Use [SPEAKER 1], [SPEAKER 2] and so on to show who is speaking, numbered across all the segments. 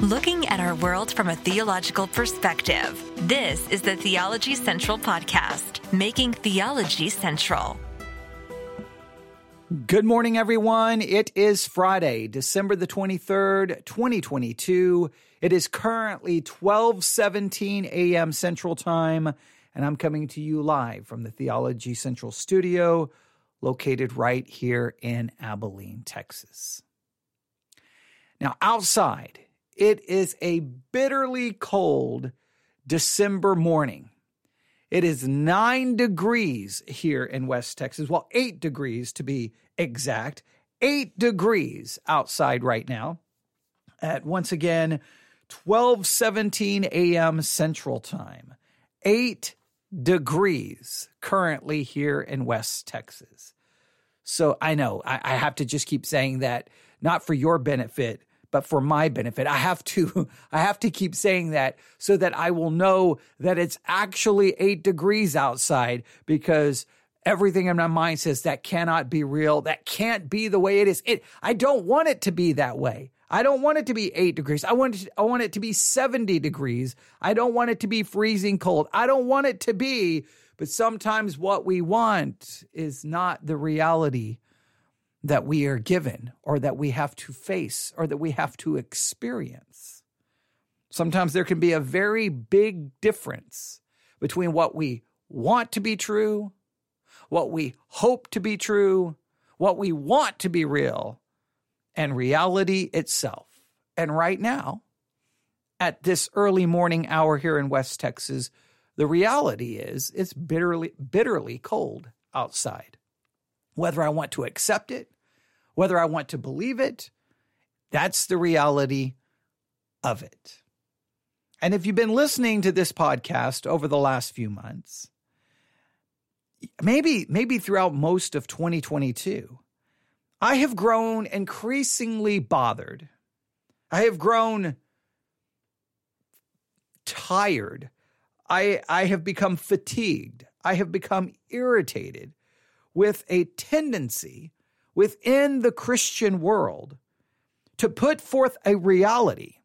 [SPEAKER 1] looking at our world from a theological perspective. This is the Theology Central Podcast, making theology central.
[SPEAKER 2] Good morning, everyone. It is Friday, December the 23rd, 2022. It is currently 1217 a.m. Central Time, and I'm coming to you live from the Theology Central studio located right here in Abilene, Texas. Now, outside, it is a bitterly cold December morning. It is nine degrees here in West Texas. Well, eight degrees to be exact. Eight degrees outside right now at once again 12:17 a.m. Central Time. 8 degrees currently here in West Texas. So I know I, I have to just keep saying that, not for your benefit, but for my benefit. I have to, I have to keep saying that so that I will know that it's actually eight degrees outside because everything in my mind says that cannot be real. That can't be the way it is. It, I don't want it to be that way. I don't want it to be eight degrees. I want it, I want it to be 70 degrees. I don't want it to be freezing cold. I don't want it to be, but sometimes what we want is not the reality that we are given or that we have to face or that we have to experience. Sometimes there can be a very big difference between what we want to be true, what we hope to be true, what we want to be real, and reality itself. And right now, at this early morning hour here in West Texas, the reality is it's bitterly, bitterly cold outside. Whether I want to accept it, whether I want to believe it, that's the reality of it. And if you've been listening to this podcast over the last few months, maybe maybe throughout most of 2022, I have grown increasingly bothered. I have grown tired. I, I have become fatigued. I have become irritated with a tendency within the Christian world to put forth a reality,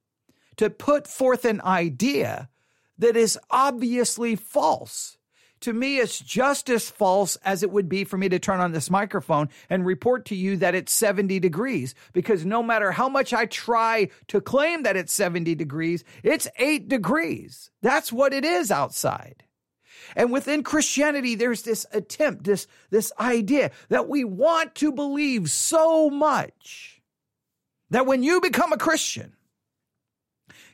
[SPEAKER 2] to put forth an idea that is obviously false to me, it's just as false as it would be for me to turn on this microphone and report to you that it's 70 degrees. Because no matter how much I try to claim that it's 70 degrees, it's eight degrees. That's what it is outside. And within Christianity, there's this attempt, this, this idea that we want to believe so much that when you become a Christian,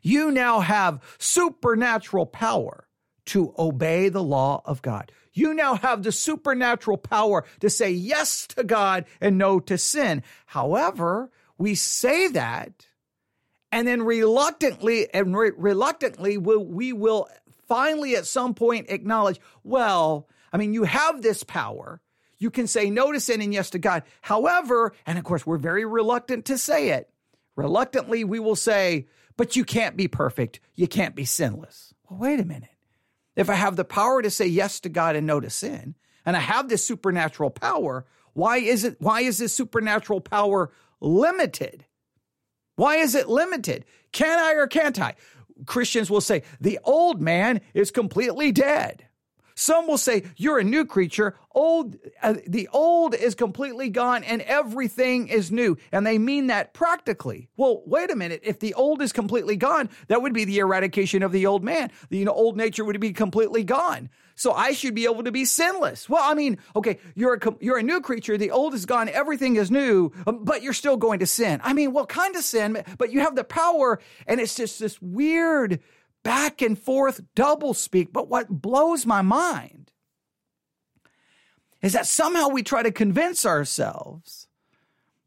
[SPEAKER 2] you now have supernatural power to obey the law of God. You now have the supernatural power to say yes to God and no to sin. However, we say that and then reluctantly and re- reluctantly we'll, we will finally at some point acknowledge, well, I mean, you have this power. You can say no to sin and yes to God. However, and of course, we're very reluctant to say it. Reluctantly, we will say, but you can't be perfect. You can't be sinless. Well, wait a minute. If I have the power to say yes to God and no to sin, and I have this supernatural power, why is it why is this supernatural power limited? Why is it limited? Can I or can't I? Christians will say the old man is completely dead. Some will say you're a new creature. Old, uh, the old is completely gone and everything is new. And they mean that practically. Well, wait a minute. If the old is completely gone, that would be the eradication of the old man. The you know, old nature would be completely gone. So I should be able to be sinless. Well, I mean, okay, you're a, you're a new creature. The old is gone. Everything is new, um, but you're still going to sin. I mean, what kind of sin? But you have the power and it's just this weird, back and forth double speak. But what blows my mind is that somehow we try to convince ourselves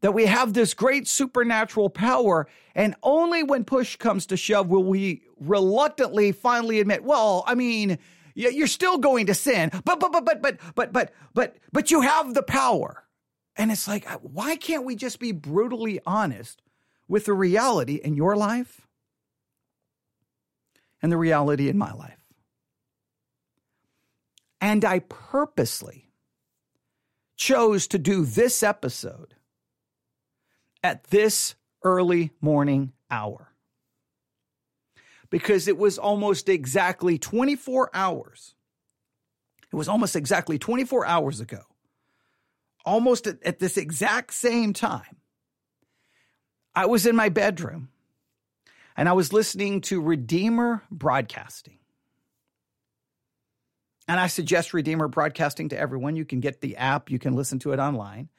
[SPEAKER 2] that we have this great supernatural power, and only when push comes to shove will we reluctantly finally admit, well, I mean, you're still going to sin, but but but but but but but but but you have the power. And it's like, why can't we just be brutally honest with the reality in your life and the reality in my life. And I purposely chose to do this episode at this early morning hour. because it was almost exactly 24 hours. It was almost exactly 24 hours ago, almost at, at this exact same time. I was in my bedroom and I was listening to Redeemer Broadcasting. And I suggest Redeemer Broadcasting to everyone. You can get the app, you can listen to it online.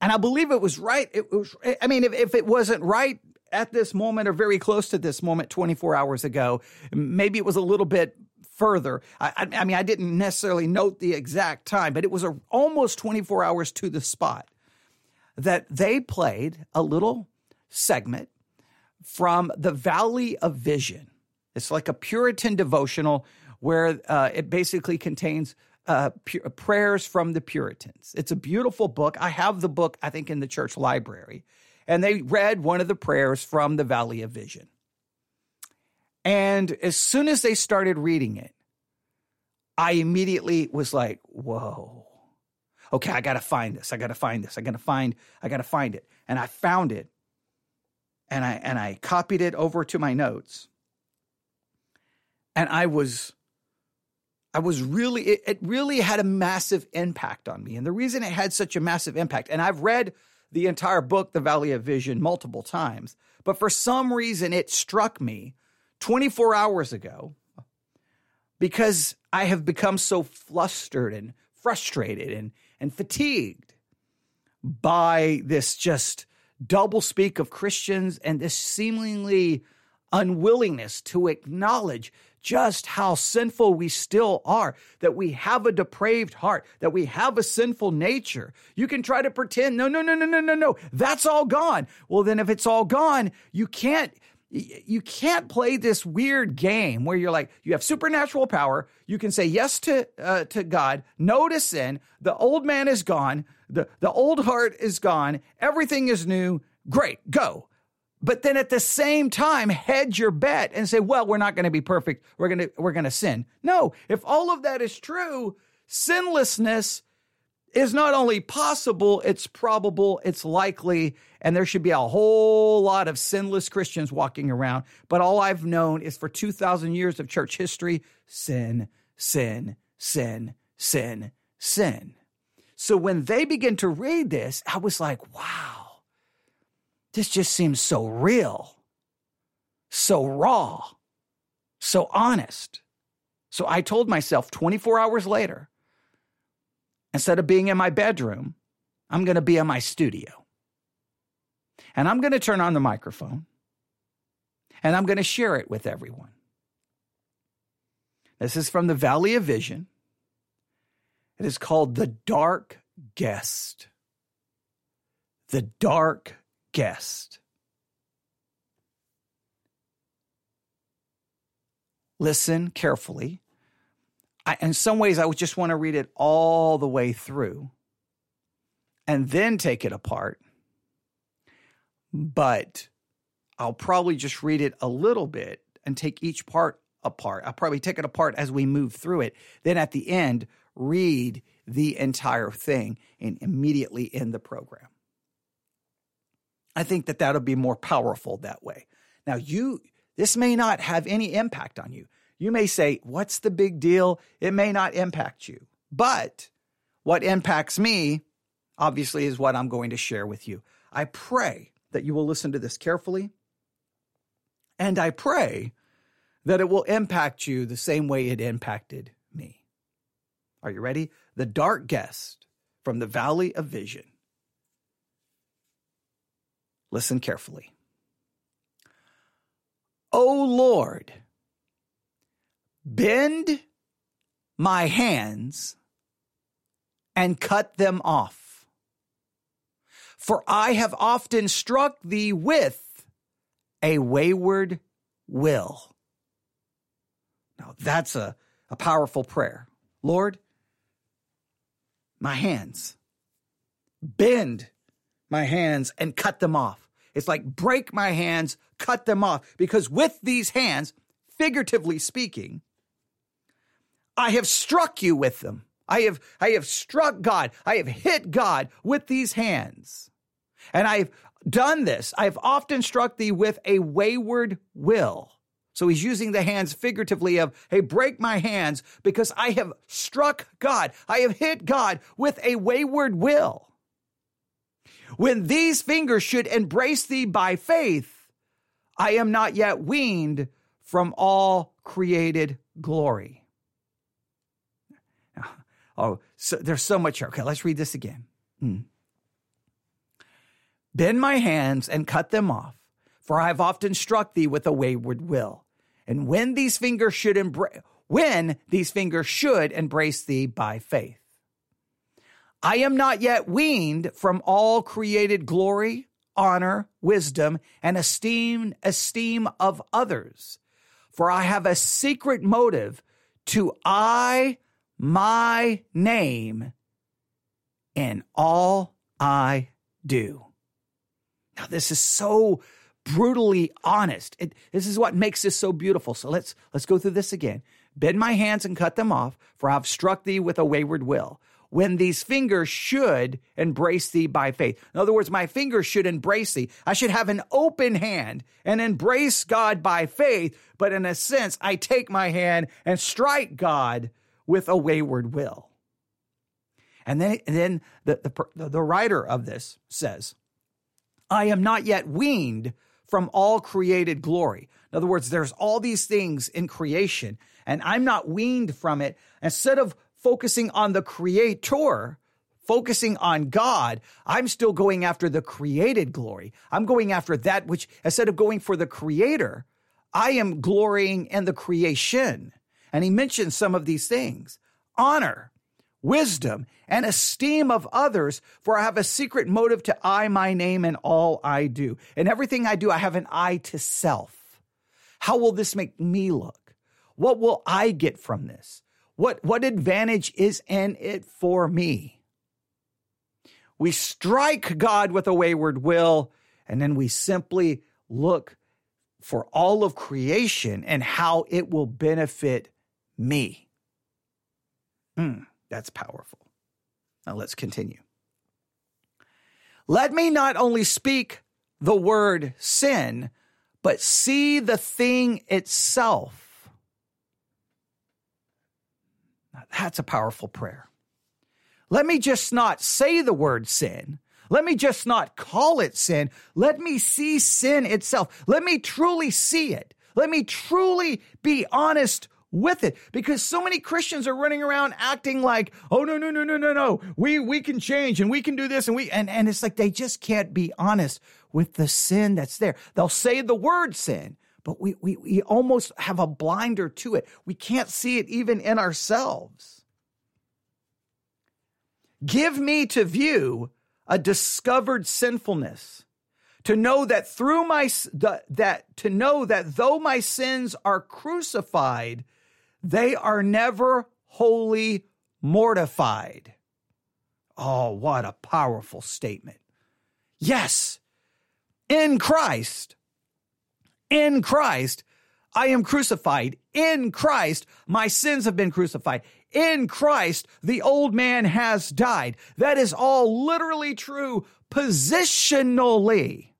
[SPEAKER 2] And I believe it was right. It was, I mean, if, if it wasn't right at this moment or very close to this moment 24 hours ago, maybe it was a little bit further. I, I mean, I didn't necessarily note the exact time, but it was a, almost 24 hours to the spot that they played a little segment from the Valley of Vision. It's like a Puritan devotional where uh, it basically contains uh, pu- prayers from the Puritans. It's a beautiful book. I have the book, I think, in the church library. And they read one of the prayers from the Valley of Vision. And as soon as they started reading it, I immediately was like, whoa. Okay, I got to find this. I got to find this. I got to find I got to find it. And I found it. And I and I copied it over to my notes. And I was I was really, it, it, really had a massive impact on me. And the reason it had such a massive impact, and I've read the entire book, The Valley of Vision, multiple times, but for some reason it struck me 24 hours ago because I have become so flustered and frustrated and, and fatigued by this just double speak of Christians and this seemingly unwillingness to acknowledge just how sinful we still are, that we have a depraved heart, that we have a sinful nature. You can try to pretend, no, no, no, no, no, no, no, that's all gone. Well, then if it's all gone, you can't, you can't play this weird game where you're like you have supernatural power you can say yes to uh, to god no to sin the old man is gone the the old heart is gone. Everything is new. Great go. But then at the same time hedge your bet and say well we're not going to be perfect. We're going to we're going to sin. No if all of that is true sinlessness is not only possible it's probable it's likely and there should be a whole lot of sinless christians walking around. But all i've known is for 2000 years of church history sin sin sin sin sin so when they begin to read this i was like wow this just seems so real, so raw, so honest. So I told myself 24 hours later, instead of being in my bedroom, I'm going to be in my studio. And I'm going to turn on the microphone and I'm going to share it with everyone. This is from the Valley of Vision. It is called The Dark Guest. The Dark guest. Listen carefully. I, in some ways, I would just want to read it all the way through and then take it apart. But I'll probably just read it a little bit and take each part apart. I'll probably take it apart as we move through it. Then at the end, read the entire thing and immediately end the program. I think that that'll be more powerful that way. Now, you, this may not have any impact on you. You may say, What's the big deal? It may not impact you. But what impacts me, obviously, is what I'm going to share with you. I pray that you will listen to this carefully. And I pray that it will impact you the same way it impacted. Are you ready? The dark guest from the valley of vision. Listen carefully. O Lord, bend my hands and cut them off. For I have often struck thee with a wayward will. Now that's a, a powerful prayer. Lord, my hands, bend my hands and cut them off. It's like break my hands, cut them off. Because with these hands, figuratively speaking, I have struck you with them. I have, I have struck God. I have hit God with these hands. And I've done this. I've often struck thee with a wayward will. So he's using the hands figuratively of, hey, break my hands because I have struck God. I have hit God with a wayward will. When these fingers should embrace thee by faith, I am not yet weaned from all created glory. Oh, so there's so much here. Okay, let's read this again. Hmm. Bend my hands and cut them off, for I have often struck thee with a wayward will. And when these fingers should embrace, when these fingers should embrace thee by faith. I am not yet weaned from all created glory, honor, wisdom, and esteem, esteem of others. For I have a secret motive to eye my name in all I do. Now, this is so brutally honest. It, this is what makes this so beautiful. So let's let's go through this again. Bend my hands and cut them off, for I have struck thee with a wayward will. When these fingers should embrace thee by faith. In other words, my fingers should embrace thee. I should have an open hand and embrace God by faith. But in a sense, I take my hand and strike God with a wayward will. And then, and then the, the, the writer of this says, I am not yet weaned from all created glory. In other words, there's all these things in creation, and I'm not weaned from it. Instead of focusing on the creator, focusing on God, I'm still going after the created glory. I'm going after that which, instead of going for the creator, I am glorying in the creation. And he mentions some of these things honor, wisdom, and esteem of others, for I have a secret motive to eye my name and all I do. In everything I do, I have an eye to self. How will this make me look? What will I get from this? What, what advantage is in it for me? We strike God with a wayward will, and then we simply look for all of creation and how it will benefit me. Mm, that's powerful. Now let's continue. Let me not only speak the word sin, but see the thing itself. Now, that's a powerful prayer. Let me just not say the word sin. Let me just not call it sin. Let me see sin itself. Let me truly see it. Let me truly be honest with it because so many Christians are running around acting like, oh no, no, no, no, no, no. We we can change and we can do this and we and, and it's like they just can't be honest with the sin that's there. They'll say the word sin, but we we, we almost have a blinder to it. We can't see it even in ourselves. Give me to view a discovered sinfulness to know that through my that to know that though my sins are crucified they are never wholly mortified. Oh, what a powerful statement. Yes, in Christ, in Christ, I am crucified. In Christ, my sins have been crucified. In Christ, the old man has died. That is all literally true positionally.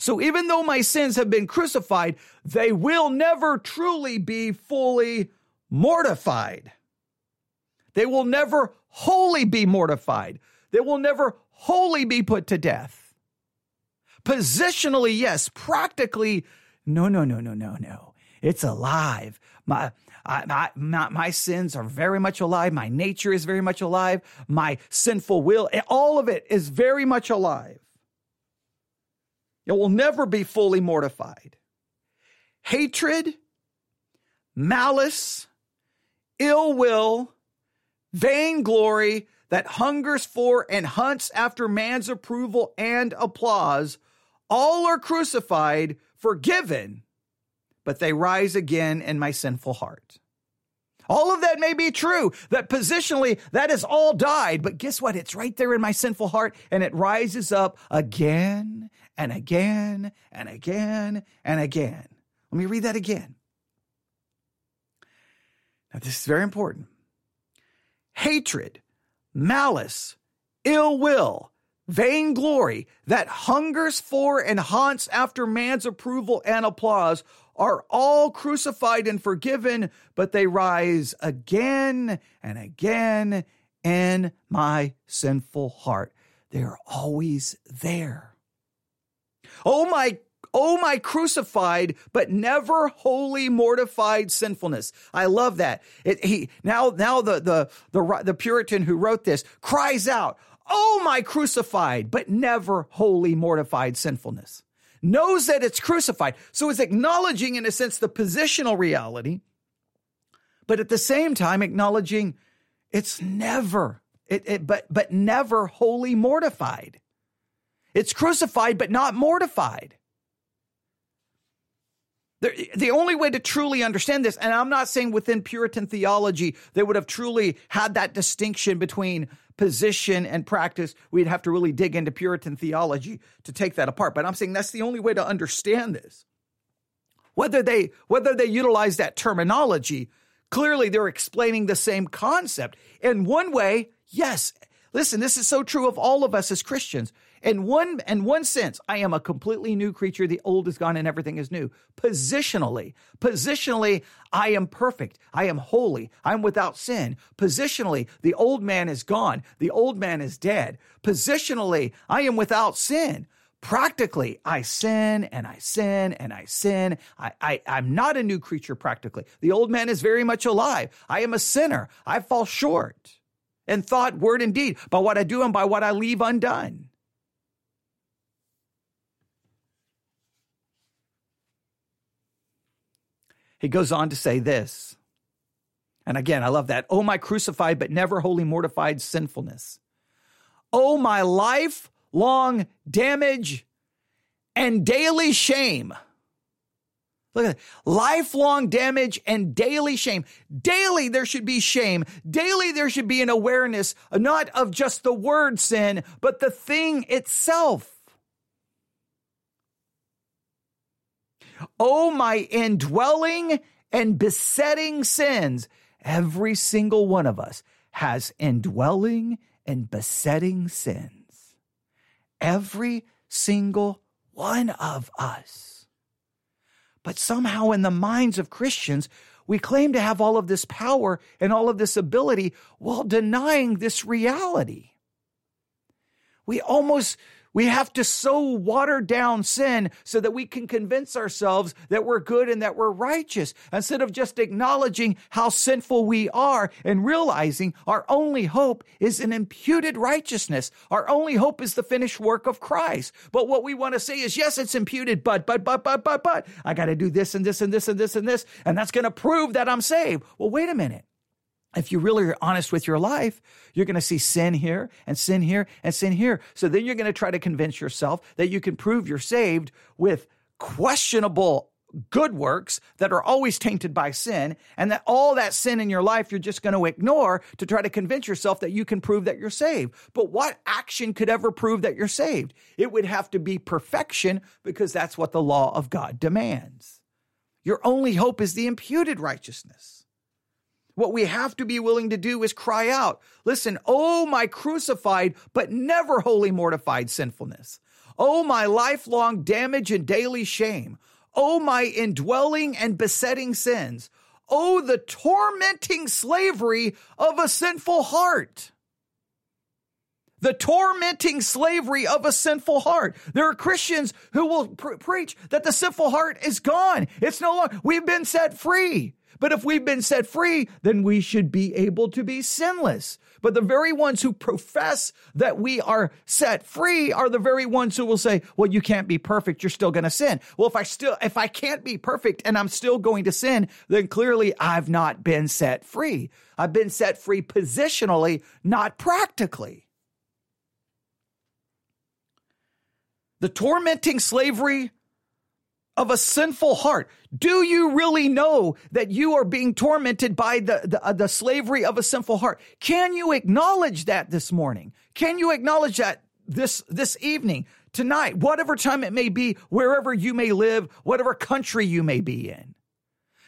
[SPEAKER 2] So even though my sins have been crucified, they will never truly be fully mortified. They will never wholly be mortified. They will never wholly be put to death. Positionally, yes. Practically, no, no, no, no, no, no. It's alive. My, I, my, my, sins are very much alive. My nature is very much alive. My sinful will, all of it is very much alive. It will never be fully mortified. Hatred, malice, ill will, vainglory that hungers for and hunts after man's approval and applause, all are crucified, forgiven, but they rise again in my sinful heart. All of that may be true, that positionally that has all died, but guess what? It's right there in my sinful heart and it rises up again and again and again and again. Let me read that again. Now, this is very important. Hatred, malice, ill will, vainglory that hungers for and haunts after man's approval and applause are all crucified and forgiven, but they rise again and again in my sinful heart. They are always there. Oh my Oh, my crucified, but never wholly mortified sinfulness. I love that. It, he now now the, the the the Puritan who wrote this cries out, "Oh, my crucified, but never wholly mortified sinfulness." Knows that it's crucified, so it's acknowledging, in a sense, the positional reality, but at the same time acknowledging it's never it, it but but never wholly mortified. It's crucified, but not mortified. The, only way to truly understand this, and I'm not saying within Puritan theology they would have truly had that distinction between position and practice. We'd have to really dig into Puritan theology to take that apart. But I'm saying that's the only way to understand this. Whether they whether they utilize that terminology, clearly they're explaining the same concept. In one way, yes. Listen, this is so true of all of us as Christians. In one, in one sense, I am a completely new creature. The old is gone and everything is new. Positionally, positionally, I am perfect. I am holy. I'm without sin. Positionally, the old man is gone. The old man is dead. Positionally, I am without sin. Practically, I sin and I sin and I sin. I, I, I'm not a new creature practically. The old man is very much alive. I am a sinner. I fall short in thought, word, and deed by what I do and by what I leave undone. He goes on to say this. And again, I love that. Oh, my crucified but never wholly mortified sinfulness. Oh, my lifelong damage and daily shame. Look at that. Lifelong damage and daily shame. Daily there should be shame. Daily there should be an awareness, not of just the word sin, but the thing itself. Oh, my indwelling and besetting sins. Every single one of us has indwelling and besetting sins. Every single one of us. But somehow, in the minds of Christians, we claim to have all of this power and all of this ability while denying this reality. We almost we have to so water down sin so that we can convince ourselves that we're good and that we're righteous instead of just acknowledging how sinful we are and realizing our only hope is an imputed righteousness. Our only hope is the finished work of Christ. But what we want to say is, yes, it's imputed, but, but, but, but, but, but, I got to do this and this and this and this and this, and that's going to prove that I'm saved. Well, wait a minute if you really are honest with your life, you're going to see sin here and sin here and sin here. So then you're going to try to convince yourself that you can prove you're saved with questionable good works that are always tainted by sin, and that all that sin in your life you're just going to ignore to try to convince yourself that you can prove that you're saved. But what action could ever prove that you're saved? It would have to be perfection because that's what the law of God demands. Your only hope is the imputed righteousness. What we have to be willing to do is cry out, listen, oh, my crucified, but never wholly mortified sinfulness. Oh, my lifelong damage and daily shame. Oh, my indwelling and besetting sins. Oh, the tormenting slavery of a sinful heart. The tormenting slavery of a sinful heart. There are Christians who will pr- preach that the sinful heart is gone. It's no longer, we've been set free. But if we've been set free, then we should be able to be sinless. But the very ones who profess that we are set free are the very ones who will say, well, you can't be perfect. You're still going to sin. Well, if I still, if I can't be perfect and I'm still going to sin, then clearly I've not been set free. I've been set free positionally, not practically. The tormenting slavery of a sinful heart. Do you really know that you are being tormented by the, the, uh, the, slavery of a sinful heart? Can you acknowledge that this morning? Can you acknowledge that this, this evening, tonight, whatever time it may be, wherever you may live, whatever country you may be in?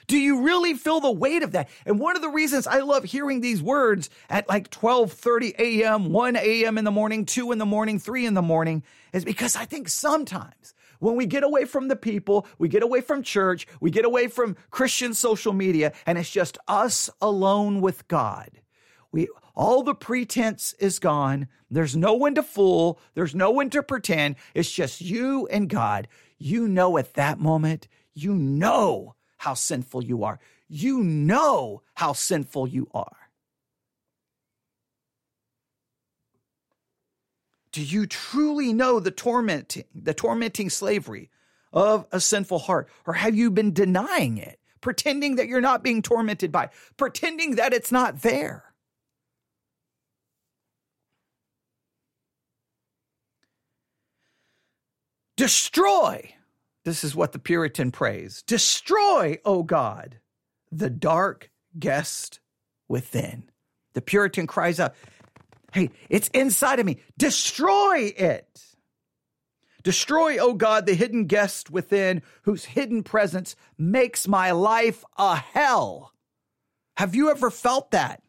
[SPEAKER 2] Do you really feel the weight of that? And one of the reasons I love hearing these words at like 12:30 a.m., 1 a.m. in the morning, 2 in the morning, 3 in the morning is because I think sometimes when we get away from the people, we get away from church, we get away from Christian social media, and it's just us alone with God. We all the pretense is gone. There's no one to fool. There's no one to pretend. It's just you and God. You know at that moment, you know how sinful you are. You know how sinful you are. Do you truly know the tormenting, the tormenting slavery of a sinful heart? Or have you been denying it, pretending that you're not being tormented by, pretending that it's not there? Destroy. This is what the Puritan prays. Destroy, O God, the dark guest within. The Puritan cries out, Hey, it's inside of me. Destroy it. Destroy, O God, the hidden guest within, whose hidden presence makes my life a hell. Have you ever felt that?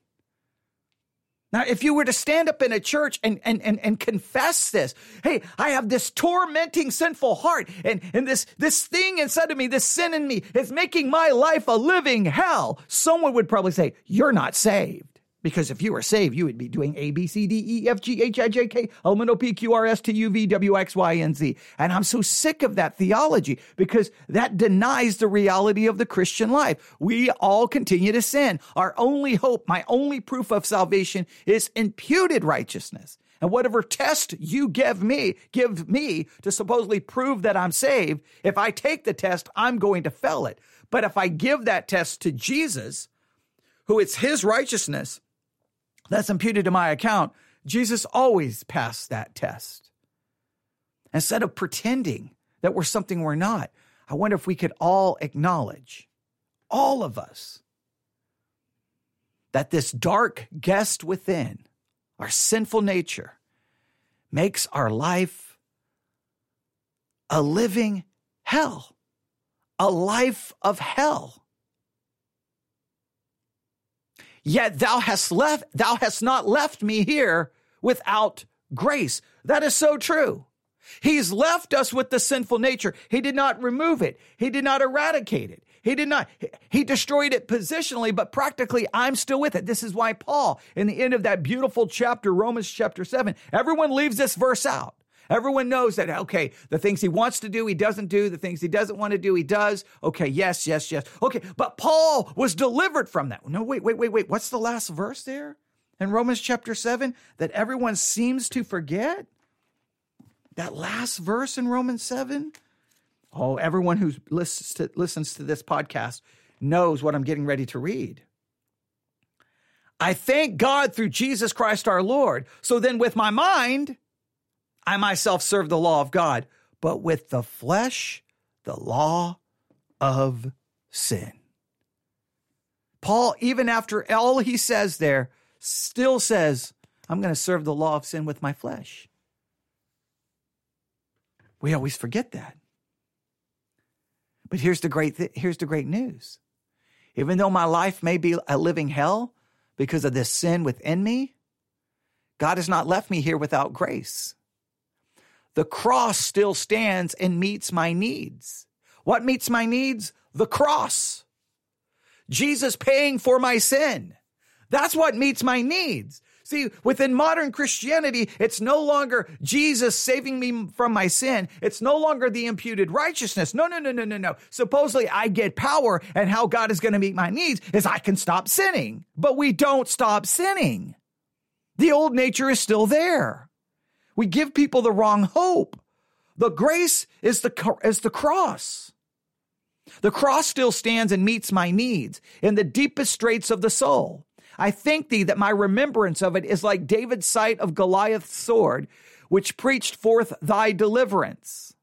[SPEAKER 2] Now, if you were to stand up in a church and, and, and, and confess this, hey, I have this tormenting sinful heart and, and this, this thing inside of me, this sin in me is making my life a living hell. Someone would probably say, you're not saved. Because if you were saved, you would be doing A, B, C, D, E, F, G, H, I, J, K, L, M, N, O, P, Q, R, S, T, U, V, W, X, Y, and Z. And I'm so sick of that theology because that denies the reality of the Christian life. We all continue to sin. Our only hope, my only proof of salvation is imputed righteousness. And whatever test you give me, give me to supposedly prove that I'm saved, if I take the test, I'm going to fail it. But if I give that test to Jesus, who it's his righteousness that's imputed to my account, Jesus always passed that test. Instead of pretending that we're something we're not, I wonder if we could all acknowledge, all of us, that this dark guest within, our sinful nature, makes our life a living hell, a life of hell. Yet thou hast left, thou hast not left me here without grace. That is so true. He's left us with the sinful nature. He did not remove it. He did not eradicate it. He did not, he destroyed it positionally, but practically I'm still with it. This is why Paul, in the end of that beautiful chapter, Romans chapter seven, everyone leaves this verse out. Everyone knows that, okay, the things he wants to do, he doesn't do. The things he doesn't want to do, he does. Okay, yes, yes, yes. Okay, but Paul was delivered from that. No, wait, wait, wait, wait. What's the last verse there in Romans chapter 7 that everyone seems to forget? That last verse in Romans 7? Oh, everyone who listens to, listens to this podcast knows what I'm getting ready to read. I thank God through Jesus Christ our Lord. So then, with my mind, I myself serve the law of God, but with the flesh, the law of sin. Paul, even after all he says there, still says, I'm going to serve the law of sin with my flesh. We always forget that. But here's the great th- here's the great news. Even though my life may be a living hell because of this sin within me, God has not left me here without grace the cross still stands and meets my needs. What meets my needs? The cross. Jesus paying for my sin. That's what meets my needs. See, within modern Christianity, it's no longer Jesus saving me from my sin. It's no longer the imputed righteousness. No, no, no, no, no, no. Supposedly I get power and how God is going to meet my needs is I can stop sinning. But we don't stop sinning. The old nature is still there. We give people the wrong hope. The grace is the, is the cross. The cross still stands and meets my needs in the deepest straits of the soul. I thank thee that my remembrance of it is like David's sight of Goliath's sword, which preached forth thy deliverance.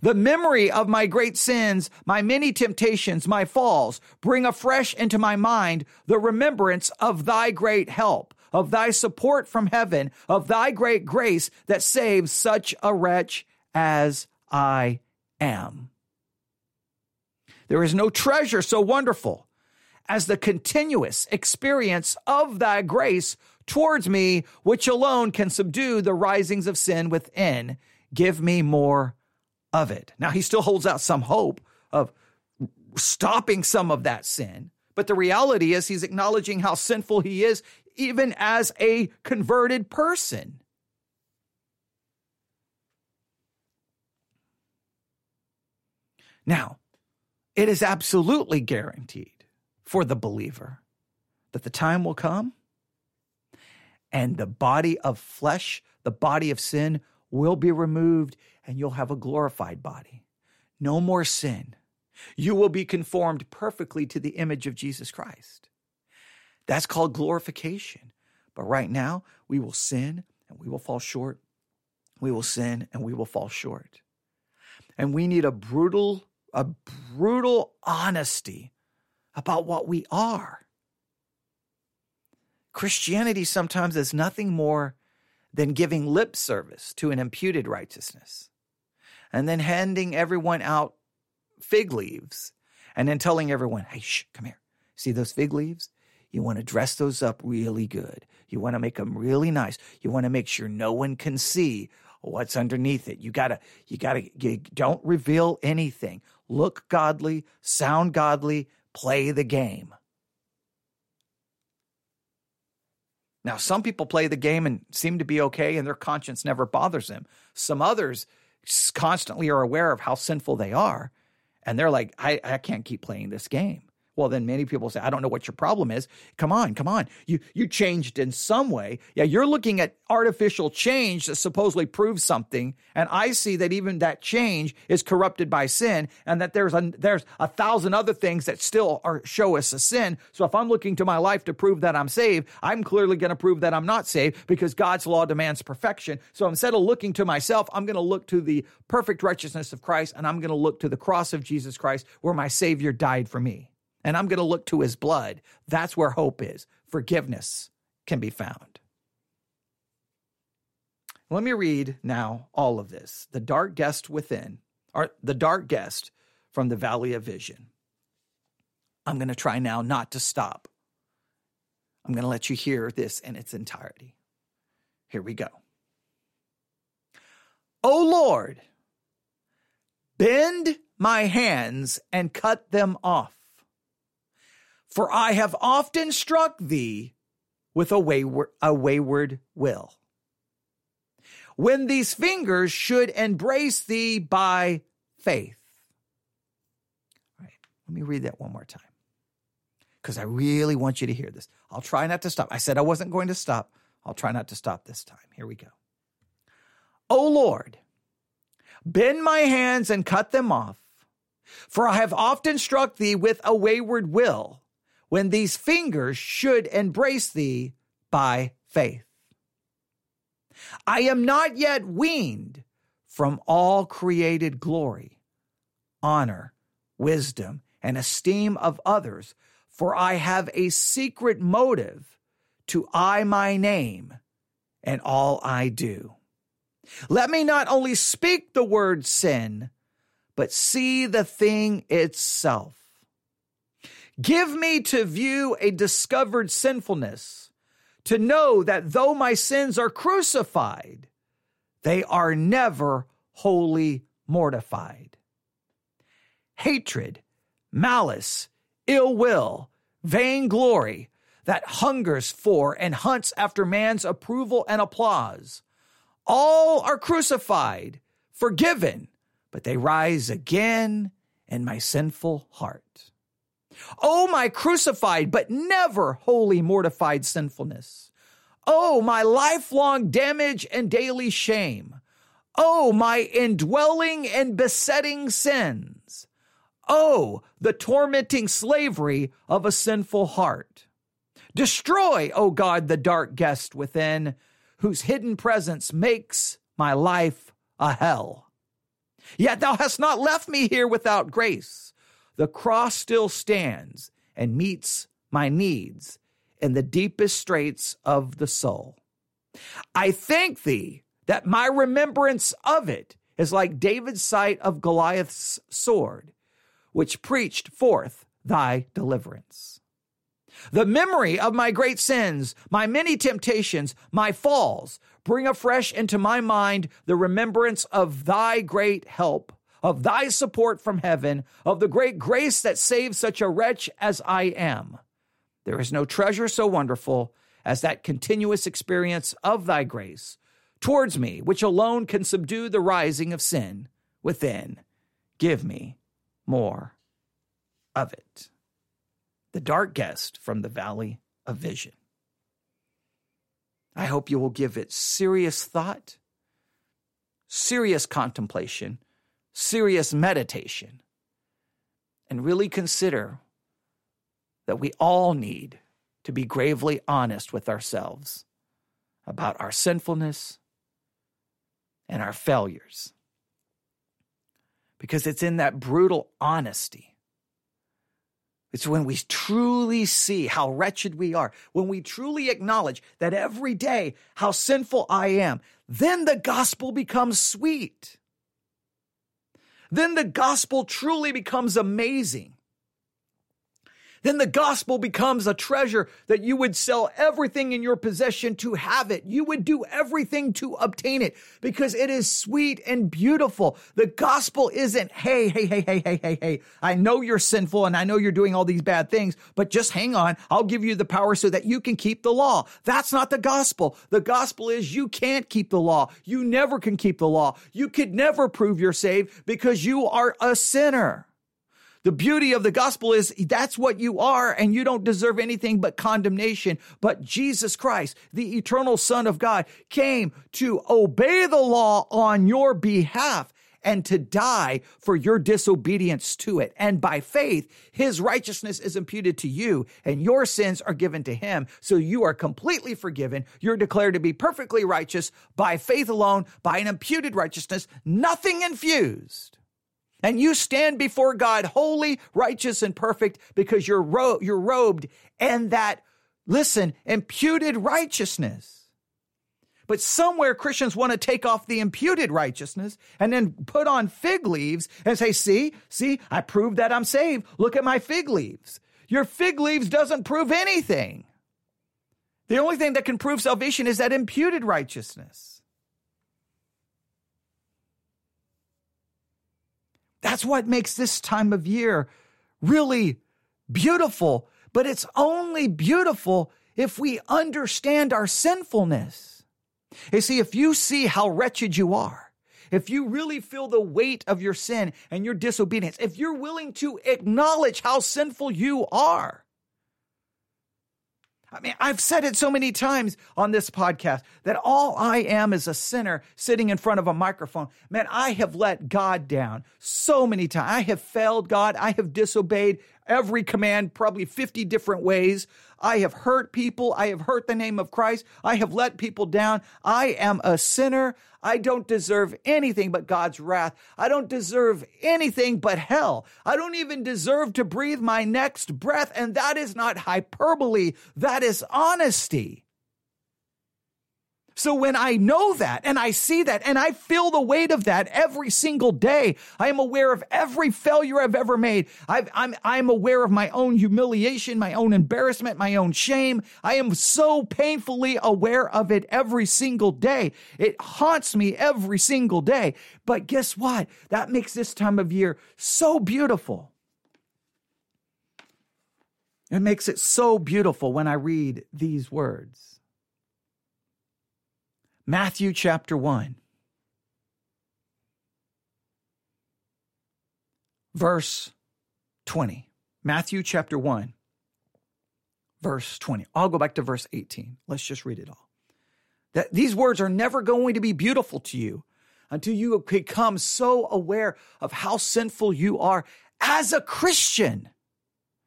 [SPEAKER 2] The memory of my great sins, my many temptations, my falls, bring afresh into my mind the remembrance of thy great help of thy support from heaven, of thy great grace that saves such a wretch as I am. There is no treasure so wonderful as the continuous experience of thy grace towards me, which alone can subdue the risings of sin within. Give me more of it. Now, he still holds out some hope of stopping some of that sin, but the reality is he's acknowledging how sinful he is, even as a converted person. Now, it is absolutely guaranteed for the believer that the time will come and the body of flesh, the body of sin, will be removed and you'll have a glorified body. No more sin. You will be conformed perfectly to the image of Jesus Christ. That's called glorification. But right now, we will sin and we will fall short. We will sin and we will fall short. And we need a brutal, a brutal honesty about what we are. Christianity sometimes is nothing more than giving lip service to an imputed righteousness and then handing everyone out fig leaves and then telling everyone, hey, shh, come here. See those fig leaves? You want to dress those up really good. You want to make them really nice. You want to make sure no one can see what's underneath it. You gotta, you gotta, you don't reveal anything. Look godly, sound godly, play the game. Now, some people play the game and seem to be okay, and their conscience never bothers them. Some others constantly are aware of how sinful they are, and they're like, I, I can't keep playing this game. Well, then many people say, I don't know what your problem is. Come on, come on. You you changed in some way. Yeah, you're looking at artificial change that supposedly proves something, and I see that even that change is corrupted by sin, and that there's a there's a thousand other things that still are show us a sin. So if I'm looking to my life to prove that I'm saved, I'm clearly going to prove that I'm not saved because God's law demands perfection. So instead of looking to myself, I'm going to look to the perfect righteousness of Christ, and I'm going to look to the cross of Jesus Christ, where my Savior died for me and I'm going to look to his blood. That's where hope is. Forgiveness can be found. Let me read now all of this. The dark guest within, or the dark guest from the valley of vision. I'm going to try now not to stop. I'm going to let you hear this in its entirety. Here we go. O Lord, bend my hands and cut them off for I have often struck thee with a wayward, a wayward will. When these fingers should embrace thee by faith. All right, let me read that one more time because I really want you to hear this. I'll try not to stop. I said I wasn't going to stop. I'll try not to stop this time. Here we go. O Lord, bend my hands and cut them off, for I have often struck thee with a wayward will when these fingers should embrace thee by faith. I am not yet weaned from all created glory, honor, wisdom, and esteem of others, for I have a secret motive to eye my name and all I do. Let me not only speak the word sin, but see the thing itself Give me to view a discovered sinfulness, to know that though my sins are crucified, they are never wholly mortified. Hatred, malice, ill will, vainglory that hungers for and hunts after man's approval and applause, all are crucified, forgiven, but they rise again in my sinful heart. Oh, my crucified but never wholly mortified sinfulness. Oh, my lifelong damage and daily shame. Oh, my indwelling and besetting sins. Oh, the tormenting slavery of a sinful heart. Destroy, O God, the dark guest within, whose hidden presence makes my life a hell. Yet thou hast not left me here without grace the cross still stands and meets my needs in the deepest straits of the soul. I thank thee that my remembrance of it is like David's sight of Goliath's sword, which preached forth thy deliverance. The memory of my great sins, my many temptations, my falls, bring afresh into my mind the remembrance of thy great help, of thy support from heaven, of the great grace that saves such a wretch as I am. There is no treasure so wonderful as that continuous experience of thy grace towards me, which alone can subdue the rising of sin within. Give me more of it the dark guest from the valley of vision. I hope you will give it serious thought, serious contemplation, serious meditation, and really consider that we all need to be gravely honest with ourselves about our sinfulness and our failures. Because it's in that brutal honesty it's when we truly see how wretched we are, when we truly acknowledge that every day how sinful I am, then the gospel becomes sweet. Then the gospel truly becomes amazing then the gospel becomes a treasure that you would sell everything in your possession to have it. You would do everything to obtain it because it is sweet and beautiful. The gospel isn't, hey, hey, hey, hey, hey, hey, hey, I know you're sinful and I know you're doing all these bad things, but just hang on. I'll give you the power so that you can keep the law. That's not the gospel. The gospel is you can't keep the law. You never can keep the law. You could never prove you're saved because you are a sinner. The beauty of the gospel is that's what you are, and you don't deserve anything but condemnation. But Jesus Christ, the eternal Son of God, came to obey the law on your behalf and to die for your disobedience to it. And by faith, his righteousness is imputed to you and your sins are given to him. So you are completely forgiven. You're declared to be perfectly righteous by faith alone, by an imputed righteousness, nothing infused. And you stand before God holy, righteous, and perfect because you're, ro- you're robed in that, listen, imputed righteousness. But somewhere Christians want to take off the imputed righteousness and then put on fig leaves and say, see, see, I proved that I'm saved. Look at my fig leaves. Your fig leaves doesn't prove anything. The only thing that can prove salvation is that imputed righteousness. That's what makes this time of year really beautiful, but it's only beautiful if we understand our sinfulness. You see, if you see how wretched you are, if you really feel the weight of your sin and your disobedience, if you're willing to acknowledge how sinful you are, I mean, I've said it so many times on this podcast that all I am is a sinner sitting in front of a microphone. Man, I have let God down so many times. I have failed God. I have disobeyed every command probably 50 different ways. I have hurt people. I have hurt the name of Christ. I have let people down. I am a sinner. I don't deserve anything but God's wrath. I don't deserve anything but hell. I don't even deserve to breathe my next breath. And that is not hyperbole. That is honesty. So when I know that and I see that and I feel the weight of that every single day, I am aware of every failure I've ever made. i am I'm, I'm aware of my own humiliation, my own embarrassment, my own shame. I am so painfully aware of it every single day. It haunts me every single day. But guess what? That makes this time of year so beautiful. It makes it so beautiful when I read these words. Matthew chapter 1, verse 20. Matthew chapter 1, verse 20. I'll go back to verse 18. Let's just read it all. That these words are never going to be beautiful to you until you become so aware of how sinful you are as a Christian.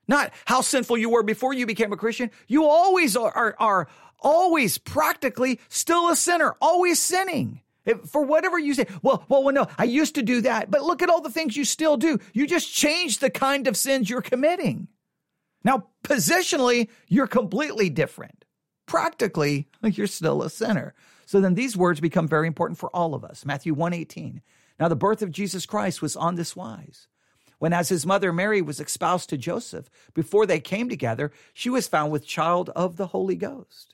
[SPEAKER 2] Not how sinful you were before you became a Christian. You always are, are, are always practically still a sinner, always sinning. If, for whatever you say, well, well, well, no, I used to do that, but look at all the things you still do. You just change the kind of sins you're committing. Now, positionally, you're completely different. Practically, you're still a sinner. So then these words become very important for all of us. Matthew 118. Now the birth of Jesus Christ was on this wise. When, as his mother Mary was espoused to Joseph, before they came together, she was found with child of the Holy Ghost.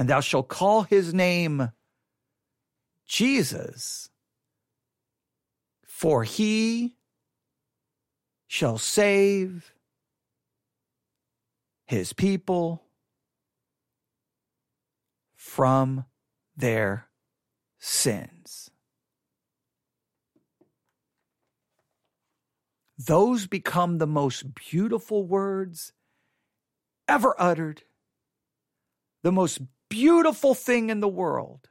[SPEAKER 2] and thou shalt call his name Jesus, for he shall save his people from their sins. Those become the most beautiful words ever uttered, the most beautiful thing in the world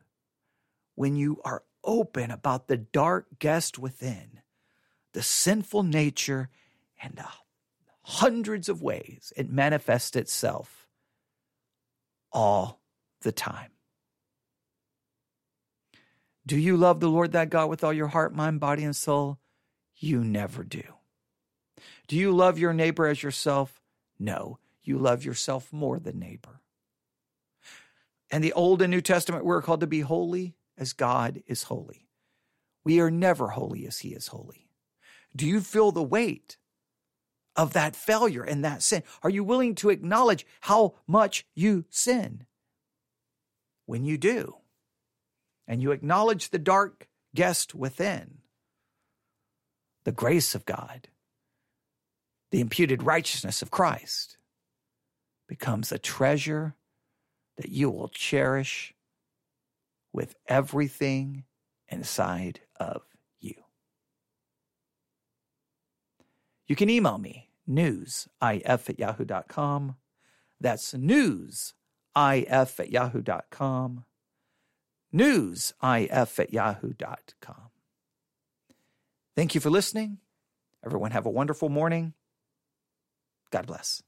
[SPEAKER 2] when you are open about the dark guest within, the sinful nature, and the hundreds of ways it manifests itself all the time. Do you love the Lord that God with all your heart, mind, body, and soul? You never do. Do you love your neighbor as yourself? No, you love yourself more than neighbor. And the Old and New Testament, we're called to be holy as God is holy. We are never holy as He is holy. Do you feel the weight of that failure and that sin? Are you willing to acknowledge how much you sin? When you do, and you acknowledge the dark guest within, the grace of God, the imputed righteousness of Christ becomes a treasure that you will cherish with everything inside of you. You can email me, newsif at yahoo.com. That's newsif at yahoo.com newsif at yahoo.com. Thank you for listening. Everyone have a wonderful morning. God bless.